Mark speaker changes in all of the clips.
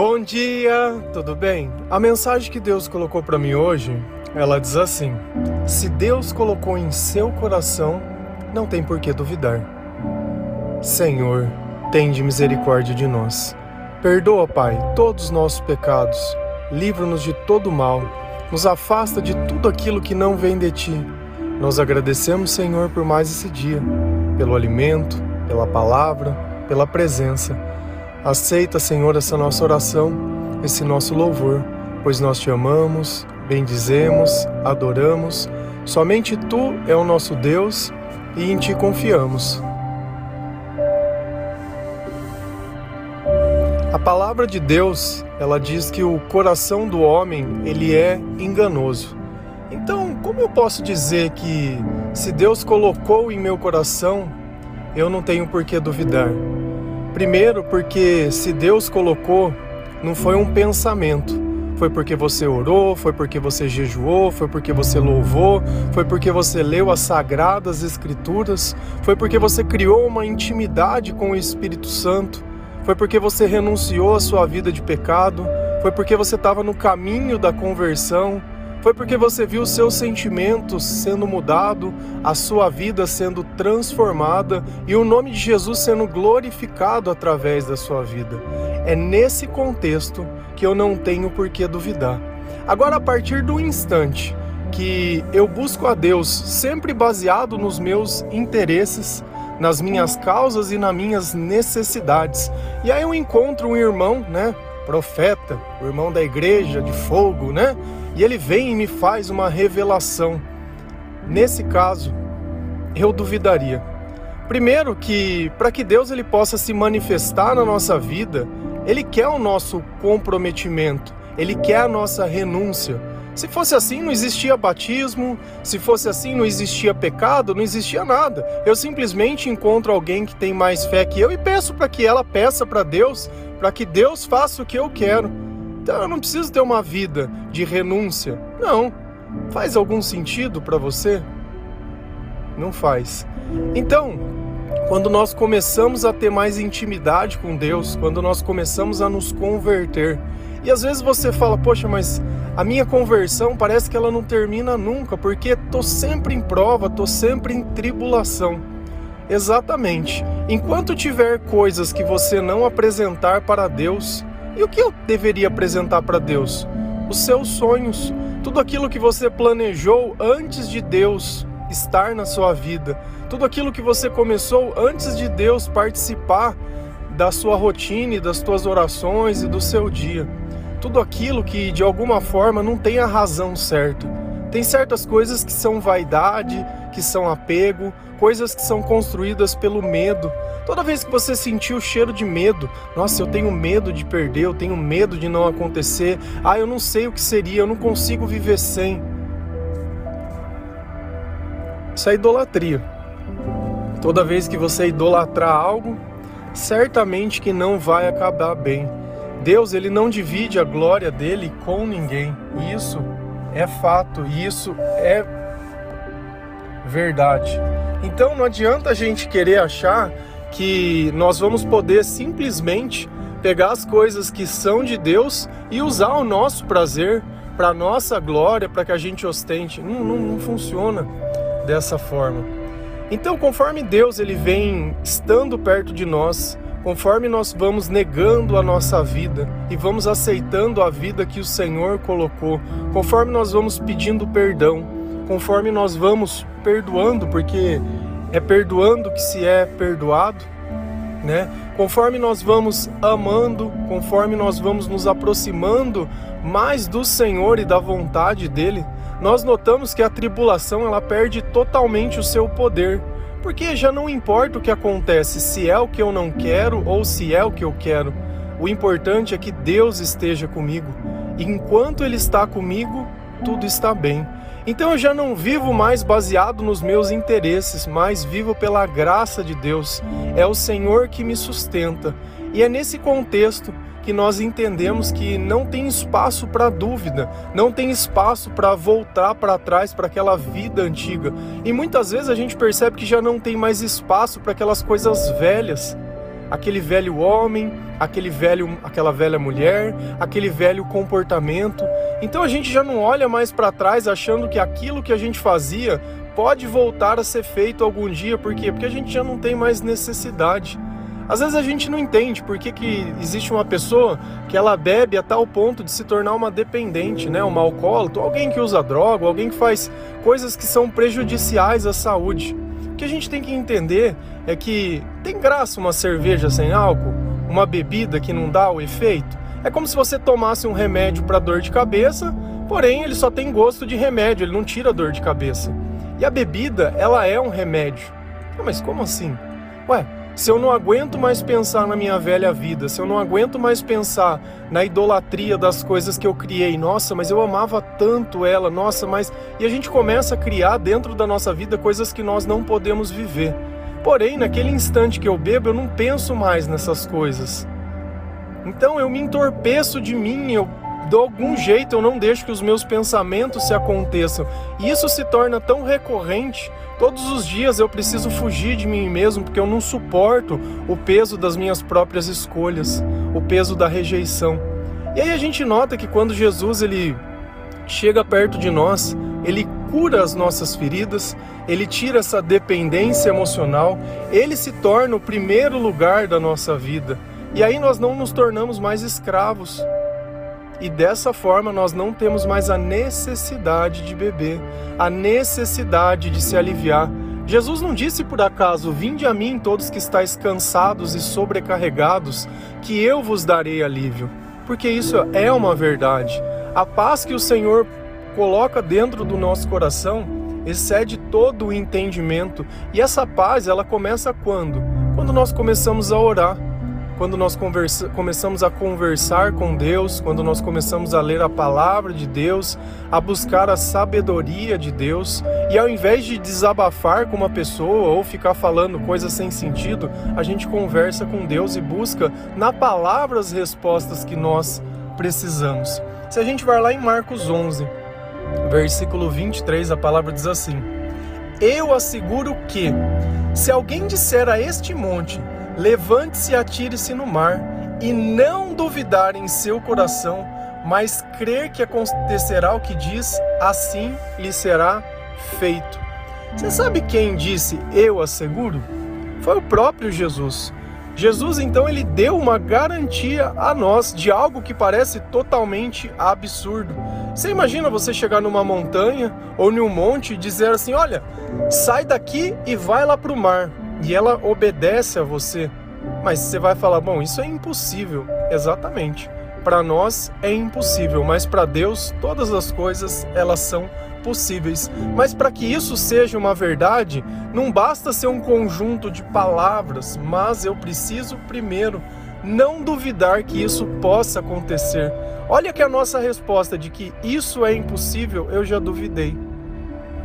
Speaker 1: Bom dia, tudo bem? A mensagem que Deus colocou para mim hoje, ela diz assim: Se Deus colocou em seu coração, não tem por que duvidar. Senhor, tende misericórdia de nós. Perdoa, Pai, todos os nossos pecados. Livra-nos de todo mal. Nos afasta de tudo aquilo que não vem de ti. Nós agradecemos, Senhor, por mais esse dia, pelo alimento, pela palavra, pela presença. Aceita, Senhor, essa nossa oração, esse nosso louvor, pois nós te amamos, bendizemos, adoramos. Somente tu é o nosso Deus e em ti confiamos. A palavra de Deus, ela diz que o coração do homem, ele é enganoso. Então, como eu posso dizer que se Deus colocou em meu coração, eu não tenho por que duvidar? Primeiro, porque se Deus colocou, não foi um pensamento. Foi porque você orou, foi porque você jejuou, foi porque você louvou, foi porque você leu as sagradas escrituras, foi porque você criou uma intimidade com o Espírito Santo, foi porque você renunciou à sua vida de pecado, foi porque você estava no caminho da conversão, foi porque você viu seus sentimentos sendo mudado, a sua vida sendo transformada e o nome de Jesus sendo glorificado através da sua vida. É nesse contexto que eu não tenho por que duvidar. Agora, a partir do instante que eu busco a Deus sempre baseado nos meus interesses, nas minhas causas e nas minhas necessidades. E aí eu encontro um irmão, né, profeta, o irmão da igreja de fogo, né? E ele vem e me faz uma revelação. Nesse caso, eu duvidaria. Primeiro que para que Deus ele possa se manifestar na nossa vida, ele quer o nosso comprometimento, ele quer a nossa renúncia. Se fosse assim, não existia batismo, se fosse assim, não existia pecado, não existia nada. Eu simplesmente encontro alguém que tem mais fé que eu e peço para que ela peça para Deus, para que Deus faça o que eu quero. Então eu não preciso ter uma vida de renúncia. Não. Faz algum sentido para você? Não faz. Então, quando nós começamos a ter mais intimidade com Deus, quando nós começamos a nos converter, e às vezes você fala, poxa, mas a minha conversão parece que ela não termina nunca, porque tô sempre em prova, tô sempre em tribulação. Exatamente. Enquanto tiver coisas que você não apresentar para Deus, e o que eu deveria apresentar para Deus? Os seus sonhos, tudo aquilo que você planejou antes de Deus estar na sua vida, tudo aquilo que você começou antes de Deus participar da sua rotina, e das suas orações e do seu dia. Tudo aquilo que de alguma forma não tem a razão certa. Tem certas coisas que são vaidade, que são apego, coisas que são construídas pelo medo. Toda vez que você sentir o cheiro de medo, nossa, eu tenho medo de perder, eu tenho medo de não acontecer, ah, eu não sei o que seria, eu não consigo viver sem. Isso é idolatria. Toda vez que você idolatrar algo, certamente que não vai acabar bem. Deus, ele não divide a glória dele com ninguém. Isso é fato, isso é verdade. Então não adianta a gente querer achar que nós vamos poder simplesmente pegar as coisas que são de Deus e usar o nosso prazer para nossa glória, para que a gente ostente. Não, não, não funciona dessa forma. Então, conforme Deus ele vem estando perto de nós, conforme nós vamos negando a nossa vida e vamos aceitando a vida que o Senhor colocou, conforme nós vamos pedindo perdão, conforme nós vamos perdoando, porque é perdoando que se é perdoado, né? Conforme nós vamos amando, conforme nós vamos nos aproximando mais do Senhor e da vontade dele, nós notamos que a tribulação ela perde totalmente o seu poder, porque já não importa o que acontece, se é o que eu não quero ou se é o que eu quero. O importante é que Deus esteja comigo. E enquanto ele está comigo, tudo está bem. Então eu já não vivo mais baseado nos meus interesses, mas vivo pela graça de Deus. É o Senhor que me sustenta. E é nesse contexto que nós entendemos que não tem espaço para dúvida, não tem espaço para voltar para trás para aquela vida antiga. E muitas vezes a gente percebe que já não tem mais espaço para aquelas coisas velhas. aquele velho homem, aquele velho, aquela velha mulher, aquele velho comportamento. Então a gente já não olha mais para trás achando que aquilo que a gente fazia pode voltar a ser feito algum dia, por quê? Porque a gente já não tem mais necessidade. Às vezes a gente não entende por que, que existe uma pessoa que ela bebe a tal ponto de se tornar uma dependente, né? uma alcoólatra, alguém que usa droga, alguém que faz coisas que são prejudiciais à saúde. O que a gente tem que entender é que tem graça uma cerveja sem álcool, uma bebida que não dá o efeito. É como se você tomasse um remédio para dor de cabeça, porém ele só tem gosto de remédio, ele não tira dor de cabeça. E a bebida, ela é um remédio. Mas como assim? Ué, se eu não aguento mais pensar na minha velha vida, se eu não aguento mais pensar na idolatria das coisas que eu criei, nossa, mas eu amava tanto ela, nossa, mas. E a gente começa a criar dentro da nossa vida coisas que nós não podemos viver. Porém, naquele instante que eu bebo, eu não penso mais nessas coisas. Então eu me entorpeço de mim, eu de algum jeito eu não deixo que os meus pensamentos se aconteçam. E isso se torna tão recorrente. Todos os dias eu preciso fugir de mim mesmo porque eu não suporto o peso das minhas próprias escolhas, o peso da rejeição. E aí a gente nota que quando Jesus ele chega perto de nós, ele cura as nossas feridas, ele tira essa dependência emocional, ele se torna o primeiro lugar da nossa vida. E aí nós não nos tornamos mais escravos, e dessa forma nós não temos mais a necessidade de beber, a necessidade de se aliviar. Jesus não disse por acaso: Vinde a mim, todos que estáis cansados e sobrecarregados, que eu vos darei alívio. Porque isso é uma verdade. A paz que o Senhor coloca dentro do nosso coração excede todo o entendimento. E essa paz, ela começa quando? Quando nós começamos a orar quando nós conversa, começamos a conversar com Deus, quando nós começamos a ler a palavra de Deus, a buscar a sabedoria de Deus, e ao invés de desabafar com uma pessoa ou ficar falando coisas sem sentido, a gente conversa com Deus e busca na palavra as respostas que nós precisamos. Se a gente vai lá em Marcos 11, versículo 23, a palavra diz assim: Eu asseguro que, se alguém disser a este monte, Levante-se e atire-se no mar, e não duvidar em seu coração, mas crer que acontecerá o que diz, assim lhe será feito. Você sabe quem disse eu asseguro? Foi o próprio Jesus. Jesus então ele deu uma garantia a nós de algo que parece totalmente absurdo. Você imagina você chegar numa montanha ou num monte e dizer assim: "Olha, sai daqui e vai lá para o mar" e ela obedece a você. Mas você vai falar, bom, isso é impossível. Exatamente. Para nós é impossível, mas para Deus todas as coisas elas são possíveis. Mas para que isso seja uma verdade, não basta ser um conjunto de palavras, mas eu preciso primeiro não duvidar que isso possa acontecer. Olha que a nossa resposta de que isso é impossível, eu já duvidei.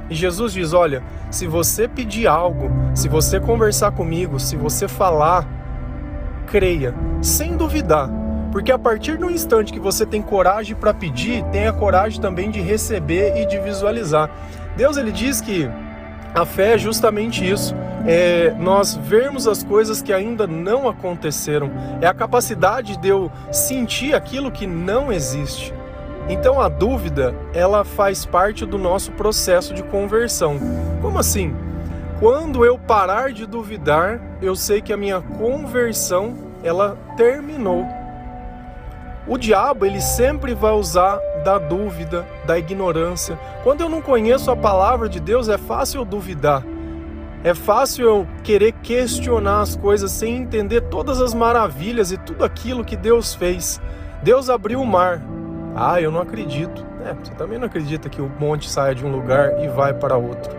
Speaker 1: E Jesus diz: Olha, se você pedir algo, se você conversar comigo, se você falar, creia, sem duvidar. Porque a partir do instante que você tem coragem para pedir, tenha coragem também de receber e de visualizar. Deus ele diz que a fé é justamente isso. É nós vermos as coisas que ainda não aconteceram. É a capacidade de eu sentir aquilo que não existe. Então a dúvida, ela faz parte do nosso processo de conversão. Como assim? Quando eu parar de duvidar, eu sei que a minha conversão, ela terminou. O diabo, ele sempre vai usar da dúvida, da ignorância. Quando eu não conheço a palavra de Deus, é fácil eu duvidar. É fácil eu querer questionar as coisas sem entender todas as maravilhas e tudo aquilo que Deus fez. Deus abriu o mar, ah, eu não acredito. É, você também não acredita que o monte saia de um lugar e vai para outro.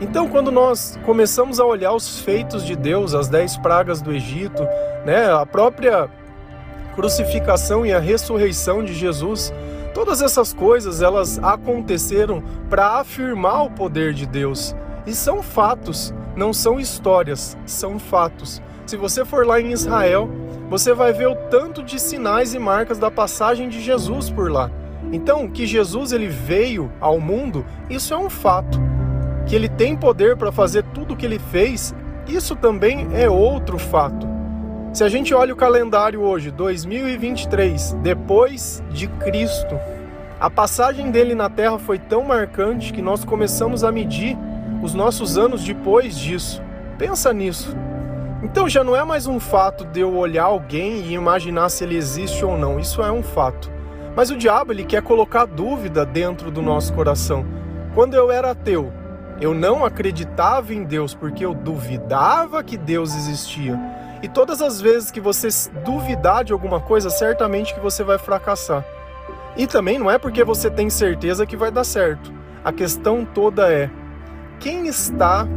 Speaker 1: Então, quando nós começamos a olhar os feitos de Deus, as dez pragas do Egito, né, a própria crucificação e a ressurreição de Jesus, todas essas coisas elas aconteceram para afirmar o poder de Deus. E são fatos, não são histórias, são fatos. Se você for lá em Israel, você vai ver o tanto de sinais e marcas da passagem de Jesus por lá. Então, que Jesus ele veio ao mundo, isso é um fato. Que ele tem poder para fazer tudo o que ele fez, isso também é outro fato. Se a gente olha o calendário hoje, 2023, depois de Cristo, a passagem dele na Terra foi tão marcante que nós começamos a medir os nossos anos depois disso. Pensa nisso. Então já não é mais um fato de eu olhar alguém e imaginar se ele existe ou não. Isso é um fato. Mas o diabo ele quer colocar dúvida dentro do nosso coração. Quando eu era ateu, eu não acreditava em Deus porque eu duvidava que Deus existia. E todas as vezes que você duvidar de alguma coisa, certamente que você vai fracassar. E também não é porque você tem certeza que vai dar certo. A questão toda é: quem está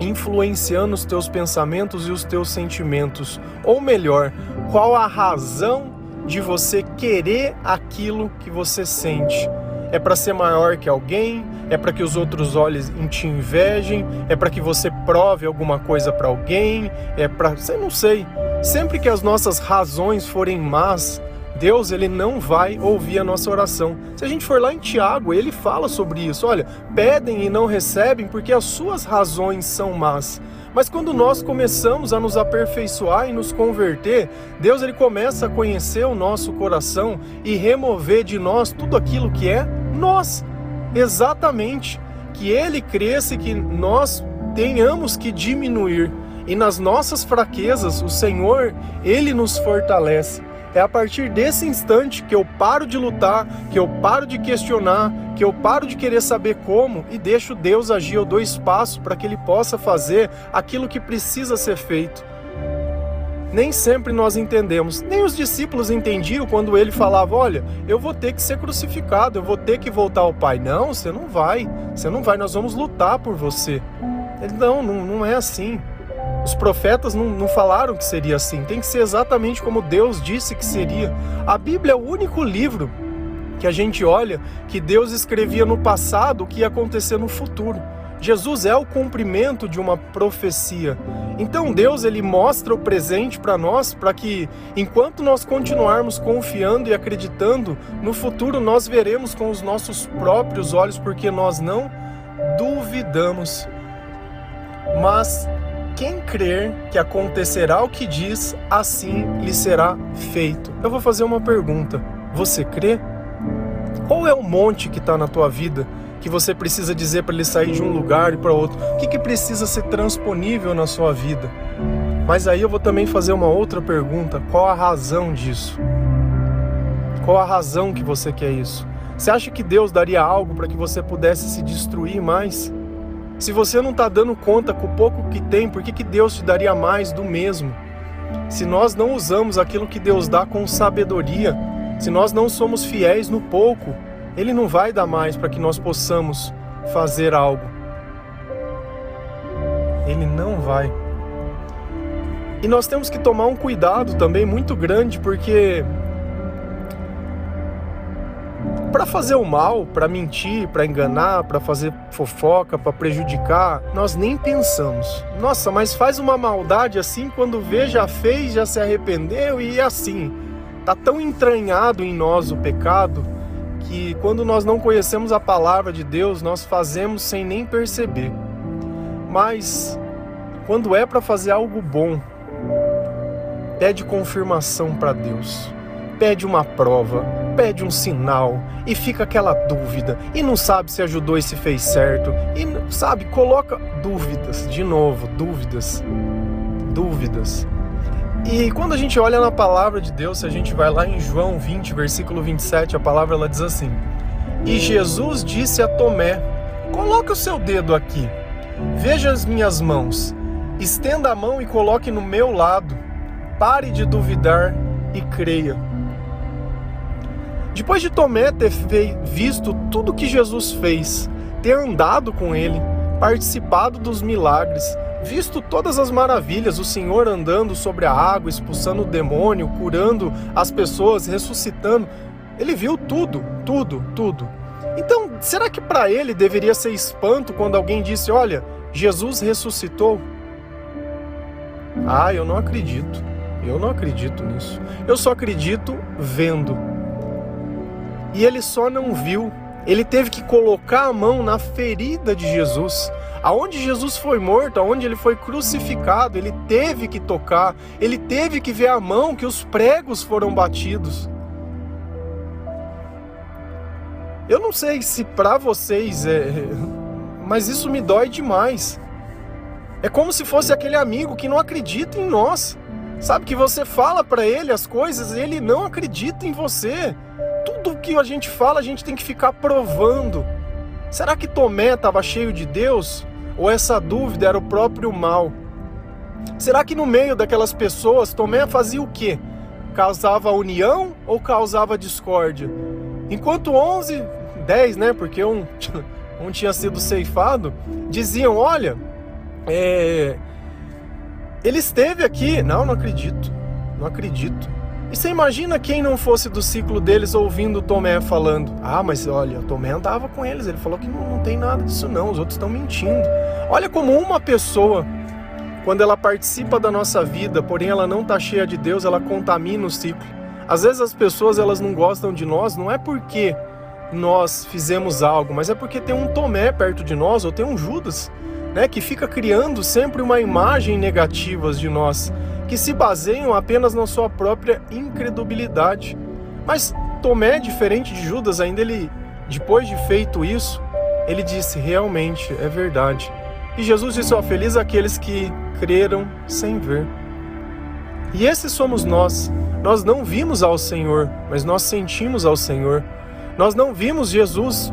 Speaker 1: influenciando os teus pensamentos e os teus sentimentos? Ou melhor, qual a razão de você querer aquilo que você sente? É para ser maior que alguém? É para que os outros olhem e te invejem? É para que você prove alguma coisa para alguém? É para, você não sei. Sempre que as nossas razões forem más, Deus ele não vai ouvir a nossa oração. Se a gente for lá em Tiago, ele fala sobre isso. Olha, pedem e não recebem porque as suas razões são más. Mas quando nós começamos a nos aperfeiçoar e nos converter, Deus ele começa a conhecer o nosso coração e remover de nós tudo aquilo que é nós. Exatamente. Que ele cresça e que nós tenhamos que diminuir. E nas nossas fraquezas, o Senhor, ele nos fortalece. É a partir desse instante que eu paro de lutar, que eu paro de questionar, que eu paro de querer saber como e deixo Deus agir. Eu dou espaço para que Ele possa fazer aquilo que precisa ser feito. Nem sempre nós entendemos, nem os discípulos entendiam quando ele falava: Olha, eu vou ter que ser crucificado, eu vou ter que voltar ao Pai. Não, você não vai, você não vai, nós vamos lutar por você. Ele, não, não, não é assim. Os profetas não, não, falaram que seria assim, tem que ser exatamente como Deus disse que seria. A Bíblia é o único livro que a gente olha que Deus escrevia no passado o que ia acontecer no futuro. Jesus é o cumprimento de uma profecia. Então Deus ele mostra o presente para nós, para que enquanto nós continuarmos confiando e acreditando, no futuro nós veremos com os nossos próprios olhos, porque nós não duvidamos. Mas quem crer que acontecerá o que diz, assim lhe será feito. Eu vou fazer uma pergunta. Você crê? Qual é o monte que está na tua vida? que você precisa dizer para ele sair de um lugar e para outro? O que, que precisa ser transponível na sua vida? Mas aí eu vou também fazer uma outra pergunta: qual a razão disso? Qual a razão que você quer isso? Você acha que Deus daria algo para que você pudesse se destruir mais? Se você não está dando conta com o pouco que tem, por que, que Deus te daria mais do mesmo? Se nós não usamos aquilo que Deus dá com sabedoria, se nós não somos fiéis no pouco, ele não vai dar mais para que nós possamos fazer algo. Ele não vai. E nós temos que tomar um cuidado também muito grande, porque para fazer o mal, para mentir, para enganar, para fazer fofoca, para prejudicar, nós nem pensamos. Nossa, mas faz uma maldade assim quando vê já fez, já se arrependeu e assim. Tá tão entranhado em nós o pecado que quando nós não conhecemos a palavra de Deus, nós fazemos sem nem perceber. Mas quando é para fazer algo bom, pede confirmação para Deus. Pede uma prova, pede um sinal e fica aquela dúvida e não sabe se ajudou e se fez certo e sabe, coloca dúvidas, de novo, dúvidas. Dúvidas. E quando a gente olha na palavra de Deus, se a gente vai lá em João 20, versículo 27, a palavra ela diz assim: E Jesus disse a Tomé: Coloque o seu dedo aqui, veja as minhas mãos, estenda a mão e coloque no meu lado, pare de duvidar e creia. Depois de Tomé ter visto tudo que Jesus fez, ter andado com ele, participado dos milagres, visto todas as maravilhas, o Senhor andando sobre a água, expulsando o demônio, curando as pessoas, ressuscitando. Ele viu tudo, tudo, tudo. Então, será que para ele deveria ser espanto quando alguém disse: Olha, Jesus ressuscitou? Ah, eu não acredito. Eu não acredito nisso. Eu só acredito vendo. E ele só não viu. Ele teve que colocar a mão na ferida de Jesus Aonde Jesus foi morto, aonde ele foi crucificado, ele teve que tocar, ele teve que ver a mão que os pregos foram batidos. Eu não sei se para vocês é, mas isso me dói demais. É como se fosse aquele amigo que não acredita em nós. Sabe que você fala para ele as coisas e ele não acredita em você. Tudo que a gente fala, a gente tem que ficar provando. Será que Tomé estava cheio de Deus ou essa dúvida era o próprio mal? Será que no meio daquelas pessoas Tomé fazia o quê? Causava união ou causava discórdia? Enquanto 11, 10, né, porque um, um tinha sido ceifado, diziam: Olha, é, ele esteve aqui. Não, não acredito. Não acredito. E você imagina quem não fosse do ciclo deles ouvindo Tomé falando: Ah, mas olha, Tomé andava com eles. Ele falou que não, não tem nada disso, não. Os outros estão mentindo. Olha como uma pessoa, quando ela participa da nossa vida, porém ela não está cheia de Deus, ela contamina o ciclo. Às vezes as pessoas elas não gostam de nós, não é porque nós fizemos algo, mas é porque tem um Tomé perto de nós ou tem um Judas né, que fica criando sempre uma imagem negativa de nós, que se baseiam apenas na sua própria incredulidade. Mas Tomé, diferente de Judas, ainda ele, depois de feito isso, ele disse: realmente é verdade. E Jesus disse: ó, feliz aqueles que creram sem ver. E esses somos nós. Nós não vimos ao Senhor, mas nós sentimos ao Senhor. Nós não vimos Jesus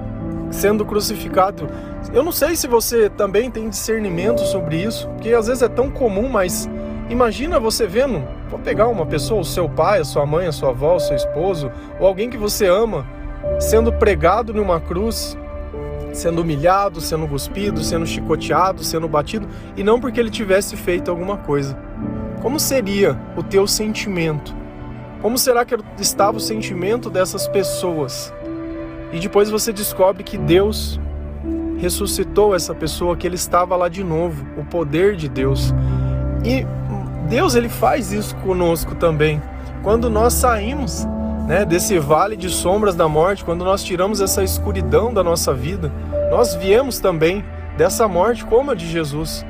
Speaker 1: sendo crucificado. Eu não sei se você também tem discernimento sobre isso, porque às vezes é tão comum, mas imagina você vendo, vou pegar uma pessoa, o seu pai, a sua mãe, a sua avó, o seu esposo, ou alguém que você ama, sendo pregado numa cruz, sendo humilhado, sendo cuspido, sendo chicoteado, sendo batido, e não porque ele tivesse feito alguma coisa. Como seria o teu sentimento? Como será que estava o sentimento dessas pessoas? E depois você descobre que Deus ressuscitou essa pessoa, que ele estava lá de novo, o poder de Deus. E Deus ele faz isso conosco também. Quando nós saímos né, desse vale de sombras da morte, quando nós tiramos essa escuridão da nossa vida, nós viemos também dessa morte como a de Jesus.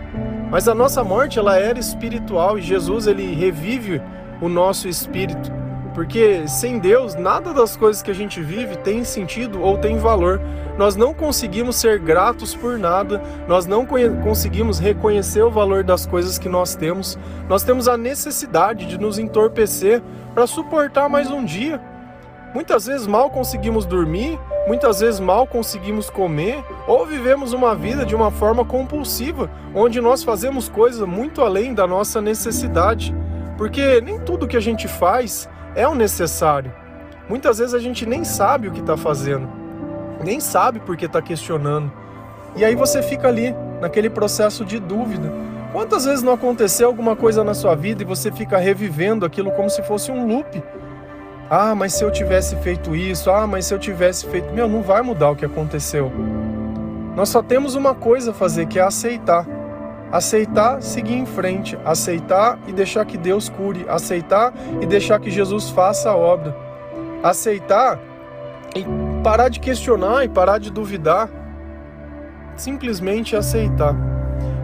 Speaker 1: Mas a nossa morte ela era espiritual e Jesus ele revive o nosso espírito. Porque sem Deus, nada das coisas que a gente vive tem sentido ou tem valor. Nós não conseguimos ser gratos por nada, nós não conseguimos reconhecer o valor das coisas que nós temos. Nós temos a necessidade de nos entorpecer para suportar mais um dia. Muitas vezes mal conseguimos dormir, muitas vezes mal conseguimos comer, ou vivemos uma vida de uma forma compulsiva, onde nós fazemos coisas muito além da nossa necessidade. Porque nem tudo que a gente faz é o necessário. Muitas vezes a gente nem sabe o que está fazendo, nem sabe porque está questionando. E aí você fica ali, naquele processo de dúvida. Quantas vezes não aconteceu alguma coisa na sua vida e você fica revivendo aquilo como se fosse um loop? Ah, mas se eu tivesse feito isso, ah, mas se eu tivesse feito. Meu, não vai mudar o que aconteceu. Nós só temos uma coisa a fazer, que é aceitar. Aceitar, seguir em frente, aceitar e deixar que Deus cure, aceitar e deixar que Jesus faça a obra. Aceitar e parar de questionar e parar de duvidar. Simplesmente aceitar.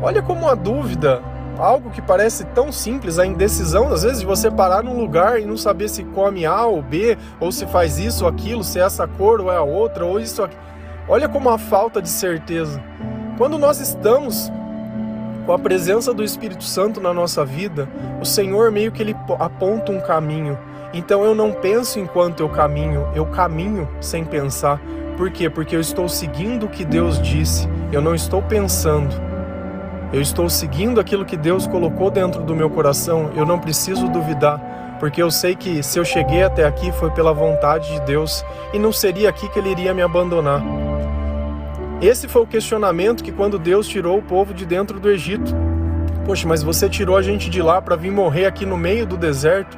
Speaker 1: Olha como a dúvida, algo que parece tão simples, a indecisão, às vezes, de você parar num lugar e não saber se come A ou B, ou se faz isso ou aquilo, se é essa cor ou é a outra, ou isso aqui. Olha como a falta de certeza. Quando nós estamos com a presença do Espírito Santo na nossa vida, o Senhor meio que ele aponta um caminho. Então eu não penso enquanto eu caminho, eu caminho sem pensar. Por quê? Porque eu estou seguindo o que Deus disse, eu não estou pensando. Eu estou seguindo aquilo que Deus colocou dentro do meu coração, eu não preciso duvidar, porque eu sei que se eu cheguei até aqui foi pela vontade de Deus e não seria aqui que Ele iria me abandonar. Esse foi o questionamento que quando Deus tirou o povo de dentro do Egito. Poxa, mas você tirou a gente de lá para vir morrer aqui no meio do deserto?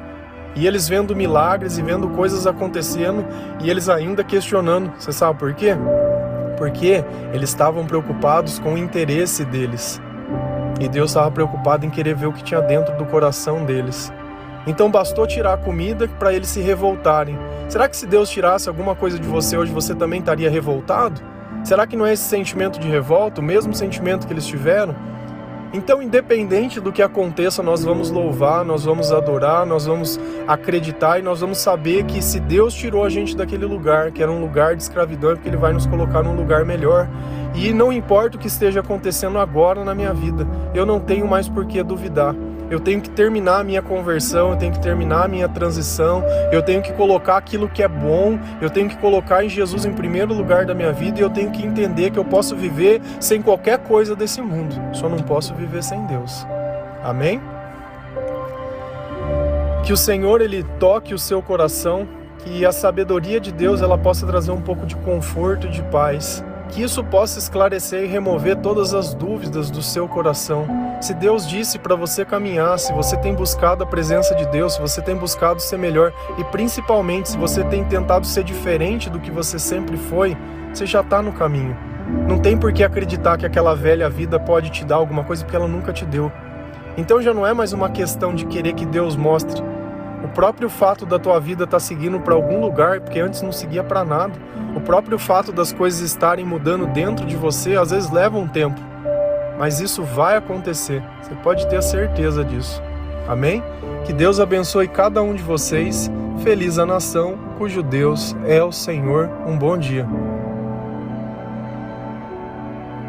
Speaker 1: E eles vendo milagres e vendo coisas acontecendo e eles ainda questionando. Você sabe por quê? Porque eles estavam preocupados com o interesse deles. E Deus estava preocupado em querer ver o que tinha dentro do coração deles. Então bastou tirar a comida para eles se revoltarem. Será que se Deus tirasse alguma coisa de você hoje, você também estaria revoltado? Será que não é esse sentimento de revolta, o mesmo sentimento que eles tiveram? Então, independente do que aconteça, nós vamos louvar, nós vamos adorar, nós vamos acreditar e nós vamos saber que se Deus tirou a gente daquele lugar, que era um lugar de escravidão, é porque Ele vai nos colocar num lugar melhor. E não importa o que esteja acontecendo agora na minha vida, eu não tenho mais por que duvidar. Eu tenho que terminar a minha conversão, eu tenho que terminar a minha transição, eu tenho que colocar aquilo que é bom, eu tenho que colocar em Jesus em primeiro lugar da minha vida e eu tenho que entender que eu posso viver sem qualquer coisa desse mundo, só não posso viver sem Deus. Amém? Que o Senhor ele toque o seu coração, que a sabedoria de Deus ela possa trazer um pouco de conforto e de paz que isso possa esclarecer e remover todas as dúvidas do seu coração. Se Deus disse para você caminhar, se você tem buscado a presença de Deus, se você tem buscado ser melhor e principalmente se você tem tentado ser diferente do que você sempre foi, você já está no caminho. Não tem por que acreditar que aquela velha vida pode te dar alguma coisa porque ela nunca te deu. Então já não é mais uma questão de querer que Deus mostre. O próprio fato da tua vida estar tá seguindo para algum lugar, porque antes não seguia para nada o próprio fato das coisas estarem mudando dentro de você às vezes leva um tempo, mas isso vai acontecer. Você pode ter a certeza disso. Amém? Que Deus abençoe cada um de vocês. Feliz a nação cujo Deus é o Senhor. Um bom dia.